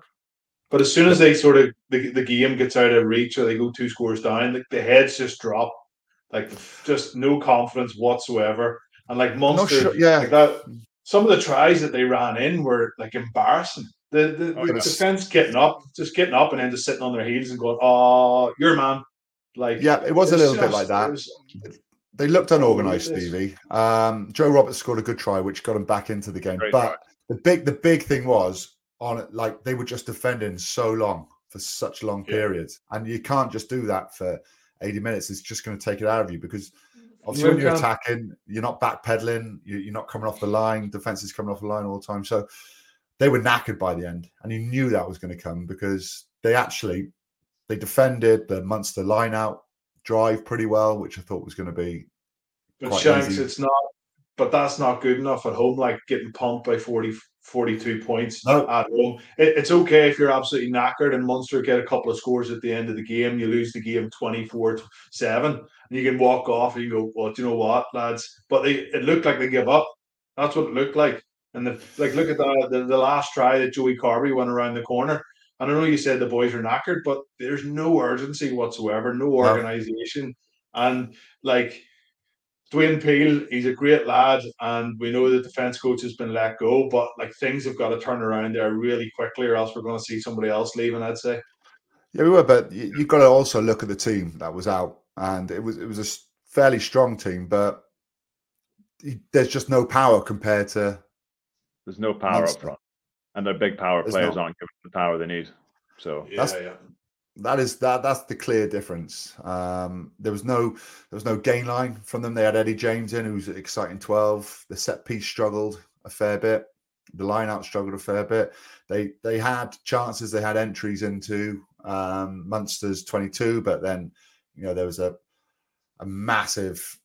But as soon as they sort of the, the game gets out of reach or they go two scores down, the, the heads just drop. Like just no confidence whatsoever. And like Munster, no, yeah. Like that, some of the tries that they ran in were like embarrassing. The the, oh, the defense getting up, just getting up and then just sitting on their heels and going, Oh, you're man. Like yeah, it was a little just, bit like that. Was, they looked unorganized, Stevie. Um, Joe Roberts scored a good try, which got him back into the game. Great but try. The big the big thing was on it, like they were just defending so long for such long yeah. periods, and you can't just do that for 80 minutes. It's just going to take it out of you because mm-hmm. obviously when you're attacking, you're not backpedaling, you're not coming off the line. Defense is coming off the line all the time, so they were knackered by the end, and you knew that was going to come because they actually they defended the Munster line out drive pretty well, which I thought was going to be. But Shanks, easy. it's not. But that's not good enough at home. Like getting pumped by 40, 42 points no. at home. It, it's okay if you're absolutely knackered and Munster get a couple of scores at the end of the game. You lose the game 24 7, And you can walk off and you go, Well, do you know what, lads? But they it looked like they give up. That's what it looked like. And the, like look at the, the, the last try that Joey Carbery went around the corner. And I know you said the boys are knackered, but there's no urgency whatsoever, no organization. No. And like Dwayne Peel, he's a great lad, and we know the defense coach has been let go, but like things have got to turn around there really quickly, or else we're going to see somebody else leaving. I'd say. Yeah, we were, but you've got to also look at the team that was out, and it was it was a fairly strong team, but there's just no power compared to. There's no power Munster. up front and their big power There's players not. aren't given the power they need. So yeah, that's yeah. That is that that's the clear difference. Um, there was no there was no gain line from them. They had Eddie James in, who's exciting twelve. The set piece struggled a fair bit. The line out struggled a fair bit. They they had chances. They had entries into um, Munster's twenty two, but then you know there was a a massive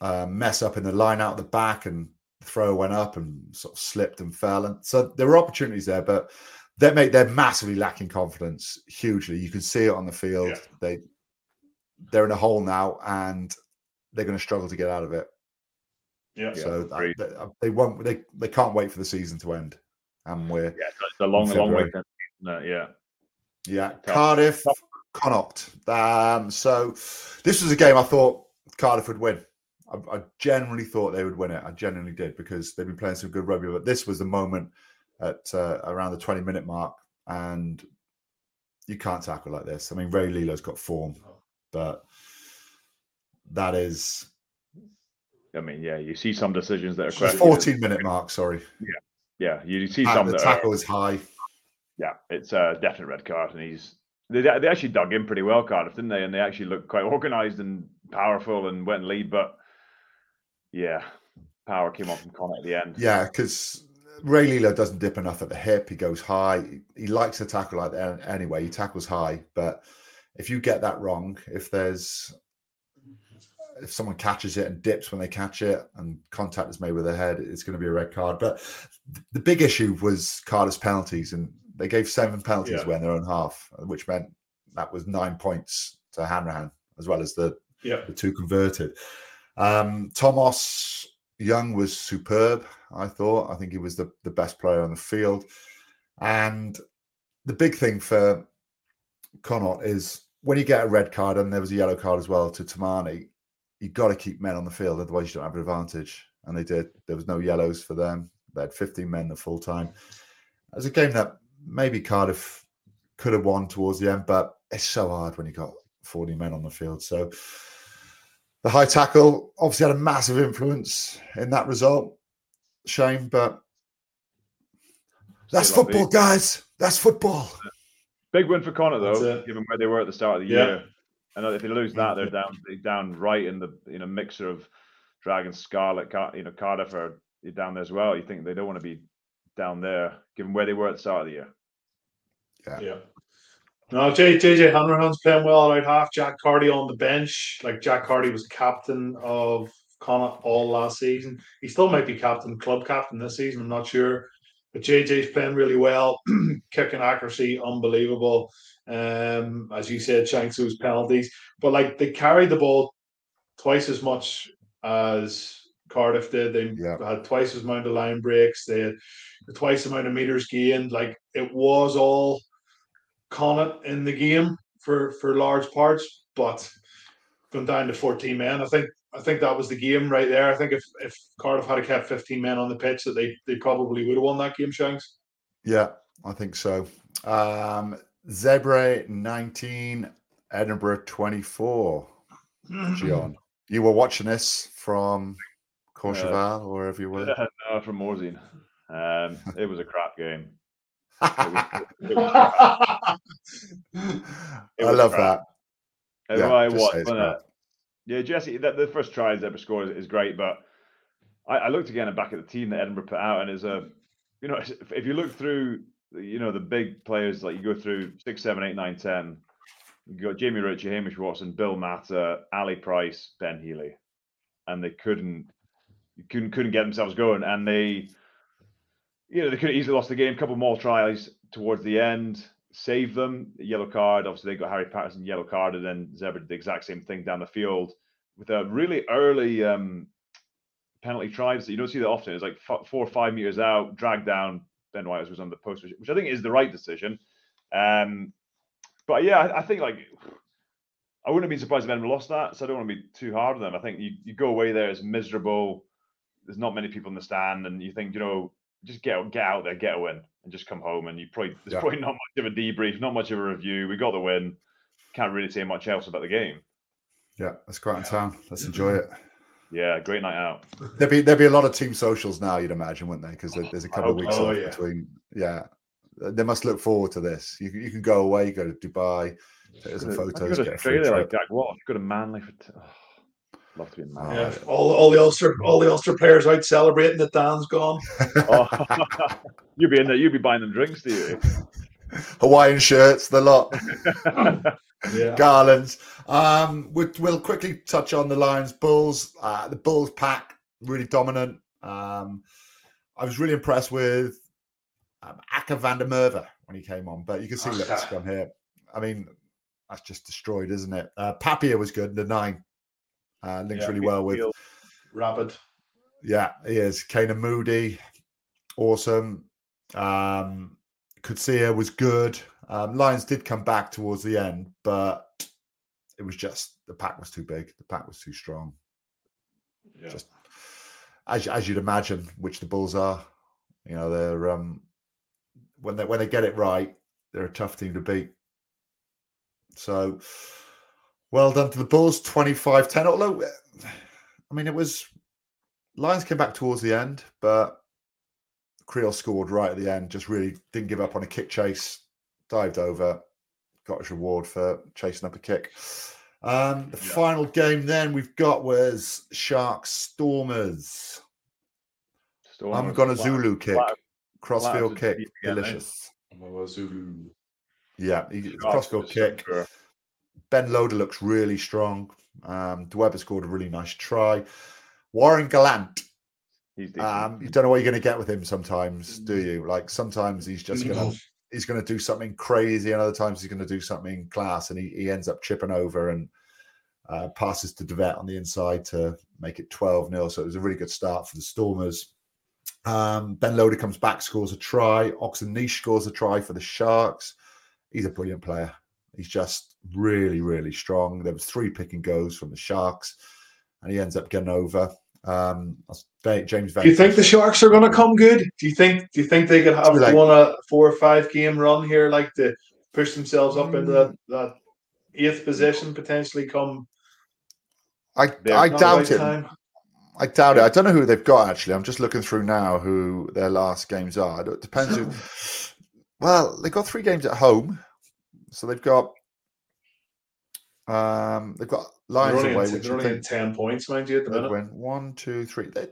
uh, mess up in the line out the back and throw went up and sort of slipped and fell. And so there were opportunities there, but they make they're massively lacking confidence hugely. You can see it on the field. Yeah. They they're in a hole now and they're going to struggle to get out of it. Yeah. So yeah, they, they, won't they they can't wait for the season to end. and we're yeah, it's a long, long way. No, yeah, yeah. Cardiff, Connacht. Um, so this was a game I thought Cardiff would win. I, I, generally thought they would win it. I genuinely did because they've been playing some good rugby. But this was the moment at uh, around the 20 minute mark, and you can't tackle like this. I mean, Rey Lee-Lo's got form, but that is. I mean, yeah, you see some decisions that are 14 minute mark. Sorry. Yeah, yeah, you see some. The tackle are, is high. Yeah, it's a definite red card, and he's they, they actually dug in pretty well, Cardiff, didn't they? And they actually looked quite organised and powerful and went lead, but yeah, power came off from Connor at the end. Yeah, because Rey Lee-Lo doesn't dip enough at the hip. He goes high. He likes to tackle like that anyway. He tackles high, but if you get that wrong, if there's if someone catches it and dips when they catch it and contact is made with their head, it's going to be a red card. But the big issue was Cardiff's penalties, and they gave seven penalties yeah. when their own half, which meant that was nine points to Hanrahan as well as the yeah. the two converted. Um, Thomas Young was superb. I thought. I think he was the, the best player on the field. And the big thing for Connacht is when you get a red card, and there was a yellow card as well to Toumani, you've got to keep men on the field, otherwise you don't have an advantage. And they did. There was no yellows for them. They had 15 men the full time. It was a game that maybe Cardiff could have won towards the end, but it's so hard when you've got 40 men on the field. So the high tackle obviously had a massive influence in that result. Shame, but that's football, guys. That's football. Big win for Connor though, given where they were at the start of the yeah. year. And if they lose that, they're down they're down right in the you know mixer of Dragon, Scarlet, you know Cardiff are down there as well. You think they don't want to be down there, given where they were at the start of the year. Yeah. Yeah. No, J, JJ Hanrahan's playing well right half. Jack Carty on the bench. Like Jack Carty was captain of Connacht all last season. He still might be captain, club captain this season. I'm not sure. But JJ's playing really well. Kicking accuracy, unbelievable. Um, as you said, Shanks was penalties. But like they carried the ball twice as much as Cardiff did. They yeah. had twice as amount of line breaks. They had twice the amount of meters gained. Like it was all Connacht in the game for for large parts, but going down to 14 men, I think I think that was the game right there. I think if if Cardiff had kept 15 men on the pitch, that they they probably would have won that game, Shanks. Yeah, I think so. Um, Zebre 19, Edinburgh 24. John, you were watching this from Courchevel uh, or wherever you were? no, from Morzine. Um, it was a crap game. I love crap. that. Yeah, I watched, uh, yeah, Jesse, that, the first try ever scored is, is great, but I, I, looked again and back at the team that Edinburgh put out, and is a, you know, if you look through, you know, the big players like you go through six, seven, eight, nine, ten. You got Jamie Ritchie, Hamish Watson, Bill Mata, Ali Price, Ben Healy, and they couldn't couldn't couldn't get themselves going, and they, you know, they could have easily lost the game. A couple more tries towards the end, save them. Yellow card. Obviously, they got Harry Paterson yellow card, and then Zebre did the exact same thing down the field with a really early um, penalty try. So you don't see that often. It's like four or five meters out, dragged down. Ben White was on the post, which, I think is the right decision. Um, but yeah, I, I think like I wouldn't have been surprised if anyone lost that. So I don't want to be too hard on them. I think you, you go away there as miserable there's not many people in the stand, and you think, you know, just get get out there, get a win, and just come home. And you probably there's yeah. probably not much of a debrief, not much of a review. We got the win. Can't really say much else about the game. Yeah, let's go out in town. Let's enjoy it. Yeah, great night out. There'd be there'd be a lot of team socials now, you'd imagine, wouldn't there? Because there's a couple of weeks oh, yeah. between. Yeah, they must look forward to this. You you can go away, go to Dubai, take some photos. Get a free like that. What? Go to Manly for. T- oh. Love to be in Yeah, all, all the Ulster all the Ulster players out celebrating that Dan's gone. oh, you'd be in there. You'd be buying them drinks, do you? Hawaiian shirts, the lot. yeah. Garlands. Um, we'll, we'll, quickly touch on the Lions Bulls. Uh, the Bulls pack really dominant. Um, I was really impressed with um, Akker van der Merwe when he came on, but you can see oh, Lipscomb here. I mean, that's just destroyed, isn't it? Uh, Papier was good, the nine. Uh, links yeah, really well with Rapid. Yeah, he is. Canan Moodie, awesome. Um, Coetzee was good. Um, Lions did come back towards the end, but it was just the pack was too big. The pack was too strong. Yeah. Just as as you'd imagine, which the Bulls are. You know, they're um when they when they get it right, they're a tough team to beat. So well done to the Bulls, 25-10. Although I mean it was Lions came back towards the end, but Kriel scored right at the end, just really didn't give up on a kick chase, dived over, got his reward for chasing up a kick. Um, the Yeah. final game then we've got was Sharks Stormers. Storm I'm was gonna flat- Zulu kick, flat- crossfield as kick, deep again, delicious. Zulu. Yeah, he, Sharks crossfield kick. super. Ben Loader looks really strong. Um, Dweber scored a really nice try. Warrick Gelant. He's. Um, you don't know what you're going to get with him sometimes, do you? Like sometimes he's just going to he's going to do something crazy, and other times he's going to do something class, and he, he ends up chipping over and uh, passes to Devet on the inside to make it 12 0. So it was a really good start for the Stormers. Um, ben Loader comes back, scores a try. Ox Nché scores a try for the Sharks. He's a brilliant player. He's just really, really strong. There was three pick and goes from the Sharks, and he ends up getting over. Um, James. Do you think the Sharks are going to come good? Do you think? Do you think they could have late. won a four or five game run here, like to push themselves up into that, Mm. that eighth position, potentially come? I, I doubt it. time? I doubt it. I don't know who they've got actually. I'm just looking through now who their last games are. It depends who. Well, they've got three games at home, so they've got um they've got They're Lions away, in, which they're I only in ten points, mind you, at the they'd minute. win one, two, three. They,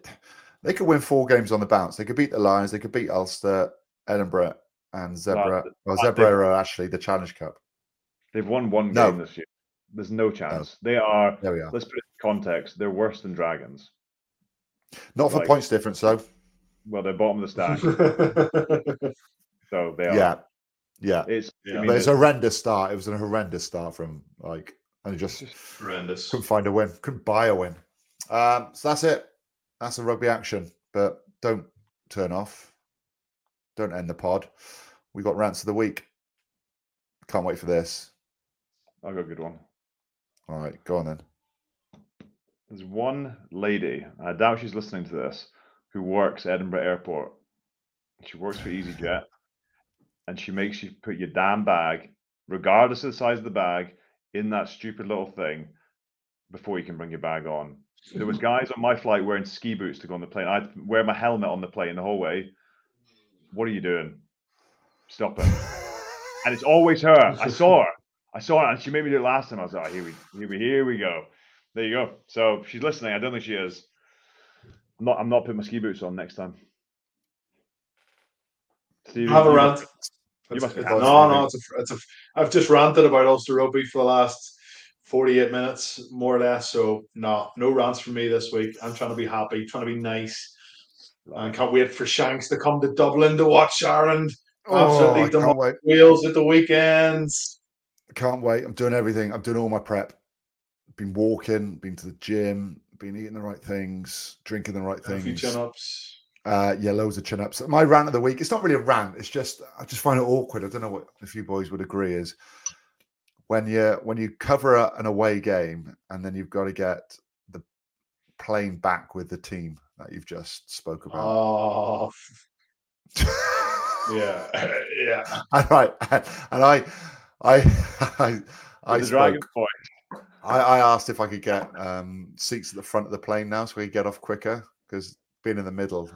they could win four games on the bounce. They could beat the Lions. They could beat Ulster, Edinburgh, and Zebre. Well, Zebre they- are actually the Challenge Cup. They've won one No. game this year. There's no chance. They are. There we are. Let's put it in context. They're worse than Dragons. Not for like- points difference though. Well, they're bottom of the stack, so they are. Yeah, yeah. It's. Yeah. I mean, But it's it's a horrendous start. It was a horrendous start from like, and it just Horrendous. couldn't find a win, couldn't buy a win. Um, so that's it. That's the rugby action. But don't turn off. Don't end the pod. We got rants of the week. Can't wait for this. I've got a good one. All right, go on then. There's one lady, I doubt she's listening to this, who works Edinburgh Airport. She works for EasyJet, and she makes you put your damn bag, regardless of the size of the bag, in that stupid little thing before you can bring your bag on. There was hmm. guys on my flight wearing ski boots to go on the plane. I'd wear my helmet on the plane in the whole way. What are you doing? Stop it. And it's always her. I saw her. I saw her, and she made me do it last time. I was like, oh, here we, here we, here we go. There you go. So she's listening. I don't think she is. I'm not. I'm not putting my ski boots on next time. Stevie, Have a you- rant. You It's- must be no, no, it's a, it's a. I've just ranted about Ulster Rugby for the last forty-eight minutes, more or less. So no, no rants from me this week. I'm trying to be happy, trying to be nice, and can't wait for Shanks to come to Dublin to watch Ireland. Oh, Absolutely I can't wait. Wheels at the weekends. Can't wait. I'm doing everything. I'm doing all my prep. Been walking, been to the gym, been eating the right things, drinking the right A few things. chin ups. Uh, yeah, loads of chin ups. My rant of the week. It's not really a rant. It's just I just find it awkward. I don't know what if you boys would agree. Is when you when you cover a, an away game and then you've got to get the plane back with the team that you've just spoke about. Oh, yeah, yeah. and I and I I I I, the dragon spoke. I, I asked if I could get um, seats at the front of the plane now so we could get off quicker because being in the middle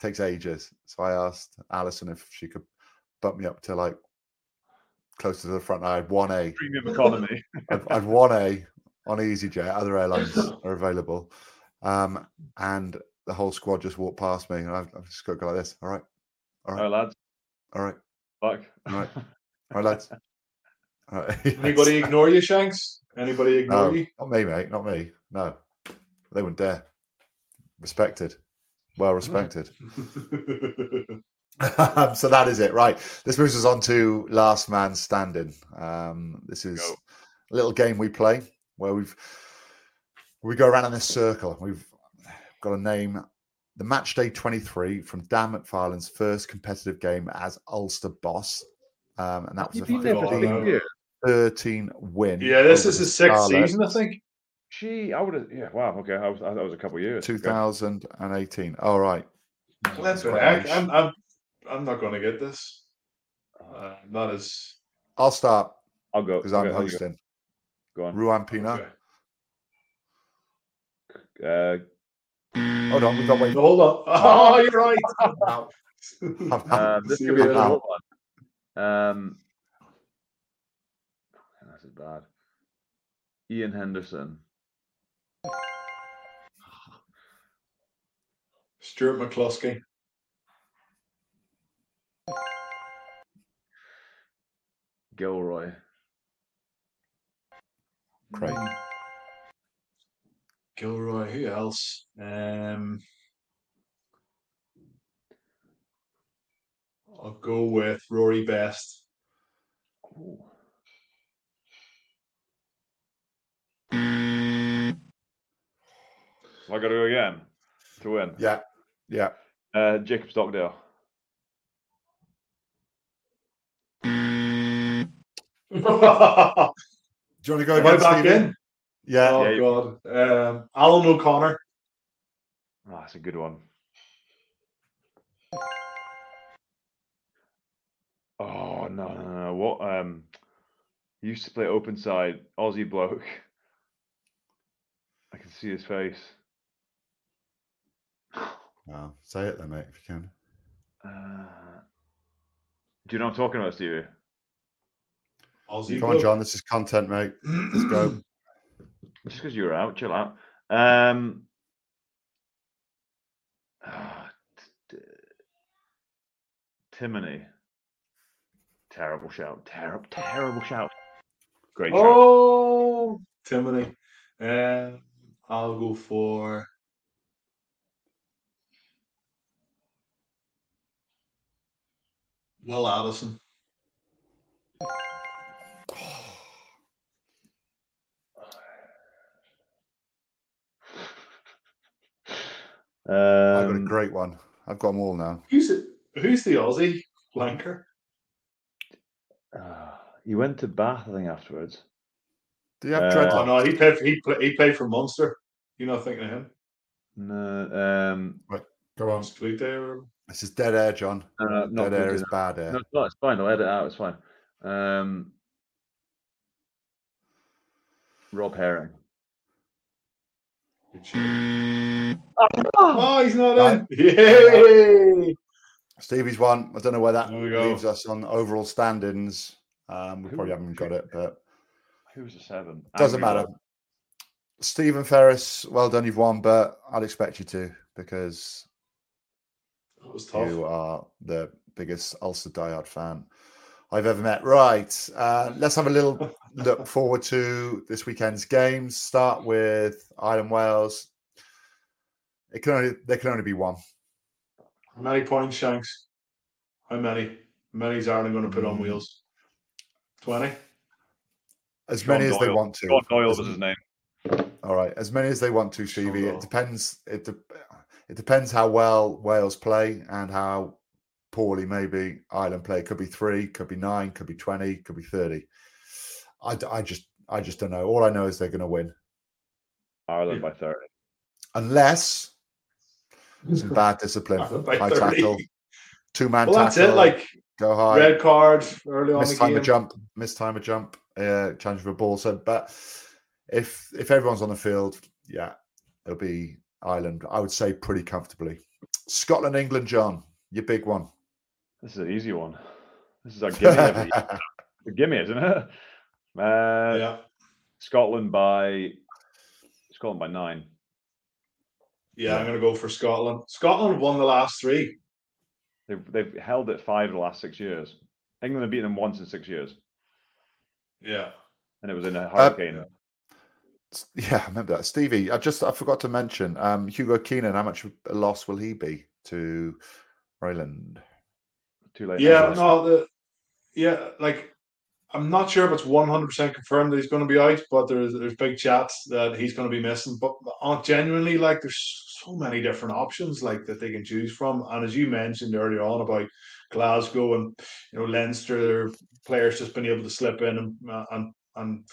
takes ages. So I asked Alison if she could bump me up to like closer to the front. I had one A. Premium economy. I'd, I'd one A on EasyJet. Other airlines are available, um, and the whole squad just walked past me, and I've, I've just got to go like this. All right, all All right, lads. all right, Fuck. Right. all right, lads. All right. Anybody ignore you, Shanks? Anybody ignore No, you? not me, mate. Not me. No, they wouldn't dare. Respected, well respected. Um, so that is it, right? This moves us on to last man standing. Um, this is Go. a little game we play where we've we go around in this circle. We've got a name the match day 23 from Dan McFarland's first competitive game as Ulster boss. Um, and that was a been there for 15 13 win. Yeah, this is the his sixth Scarlets, season, I think. Gee, I would have. Yeah, wow. Okay, I was, I, that was a couple of years. Okay. 2018. All right. That's quite what heck. I'm, I'm, I'm not going to get this. Uh, not as. I'll start I'll go because I'm okay, I'll go. hosting. Go on. Ruan Pienaar. Okay. Uh, Hold on, we've got wait. Hold on. Oh, you're right. Now. um, this could be a what difficult one. Um, this is bad. Iain Henderson. Stuart McCloskey. Gilroy. Craig. Gilroy. Who else? Um, I'll go with Rory Best. Ooh. Have I got to go again to win? Yeah. Yeah. Uh, Jacob Stockdale. Do you want to go again, back Stephen? in? Yeah. Oh, Yeah, you- God. Um, Alan O'Connor. Oh, that's a good one. Oh no, no, no, no. What um he used to play open side, Aussie bloke. I can see his face. Say it then, mate, if you can. Uh, do you know what I'm talking about, Stevie? Aussie Come on, John. This is content, mate. Let's go. Just because you were out, chill out. Um ah, t- t- Timoney. Terrible shout. Terrible terrible shout. Great shout. Oh, Timothy. Um, I'll go for. Will Addison. I've got a Um, great one. I've got them all now. Who's it? Who's the Aussie flanker? uh, he went to Bath, I think, afterwards. Do you have Uh, Oh no, he played. He played. He played for Munster. You're not thinking of him? No, um, Go on. Split there. This is dead air, John. uh, not Dead air is enough. bad air. No, it's not. It's fine. I'll edit it out. It's fine. Um, Rob Herring. Oh, he's not Right. in. Yay! Stevie's one. I don't know where that There go. leaves us on overall standings. Um, we Who- probably haven't got it, but Who's the seven? doesn't Angry matter. Rob. Stephen Ferris, well done, you've won, but I'd expect you to because That was tough. You are the biggest Ulster diehard fan I've ever met. Right, uh, let's have a little look forward to this weekend's games. Start with Ireland Wales. It can only there can only be one. How many points, Shanks? How many? How many is Ireland going to put on Mm. wheels? Twenty. As John many as they want to. John Doyle As- was his name. All right, as many as they want to, Sean Stevie. It depends. It de- it depends how well Wales play and how poorly maybe Ireland play. Could be three, could be nine, could be twenty, could be thirty. I, d- I just I just don't know. All I know is they're going to win, Ireland by 30. unless some bad discipline, high 30. tackle, two man Well, that's tackle, it. Like go high, red card early on miss time game. a jump, miss time a jump, uh, challenge for a ball. So, but if if everyone's on the field, yeah, it'll be Ireland. I would say pretty comfortably. Scotland, England, John, your big one. This is an easy one. This is a gimme. every year. a gimme, isn't it? Uh, Yeah, Scotland by Scotland by nine. yeah. I'm going to go for Scotland. Scotland won the last three. They've they've held it five of the last six years. England have beaten them once in six years, Yeah. and it was in a hurricane. Yeah, I remember that. Stevie, I just I forgot to mention um, Hugo Keenan. How much a loss will he be to Ireland? Too late. Yeah, no, the yeah, like I'm not sure if it's 100% confirmed that he's going to be out, but there's there's big chats that he's going to be missing. But uh, genuinely, like, there's so many different options like that they can choose from. And as you mentioned earlier on about Glasgow and you know Leinster players just been able to slip in and uh, and and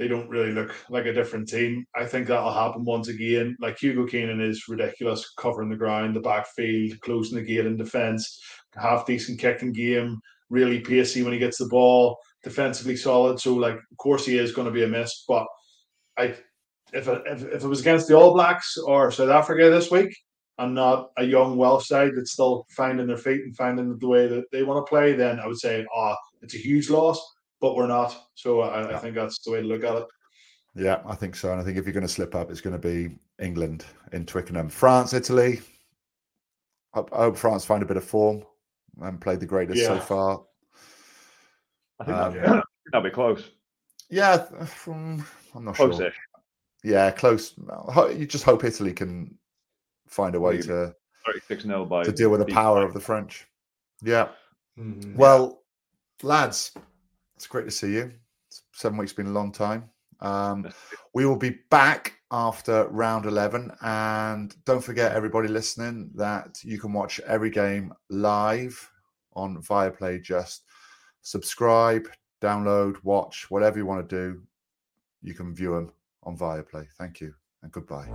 they don't really look like a different team. I think that'll happen once again. Like Hugo Keenan is ridiculous, covering the ground, the backfield, closing the gate in defence, half decent kicking game, really pacey when he gets the ball, defensively solid. So like, of course, he is going to be a miss. But I, if it, if, if it was against the All Blacks or South Africa this week, and not a young Welsh side that's still finding their feet and finding the way that they want to play, then I would say, ah, oh, it's a huge loss but we're not. So I, I, think that's the way to look at it. Yeah, I think so. And I think if you're going to slip up, it's going to be England in Twickenham. France, Italy. I, hope France find a bit of form and played the greatest yeah. so far. I think um, that'll, that'll be close. Yeah, from, I'm not Close-ish. sure. Yeah, close. You just hope Italy can find a way to 36 0 by to deal with the power of the French. Yeah. Mm-hmm. Well, lads, it's great to see you. Seven weeks been a long time. Um, we will be back after round 11. And don't forget, everybody listening, that you can watch every game live on Viaplay. Just subscribe, download, watch, whatever you want to do. You can view them on Viaplay. Thank you and goodbye.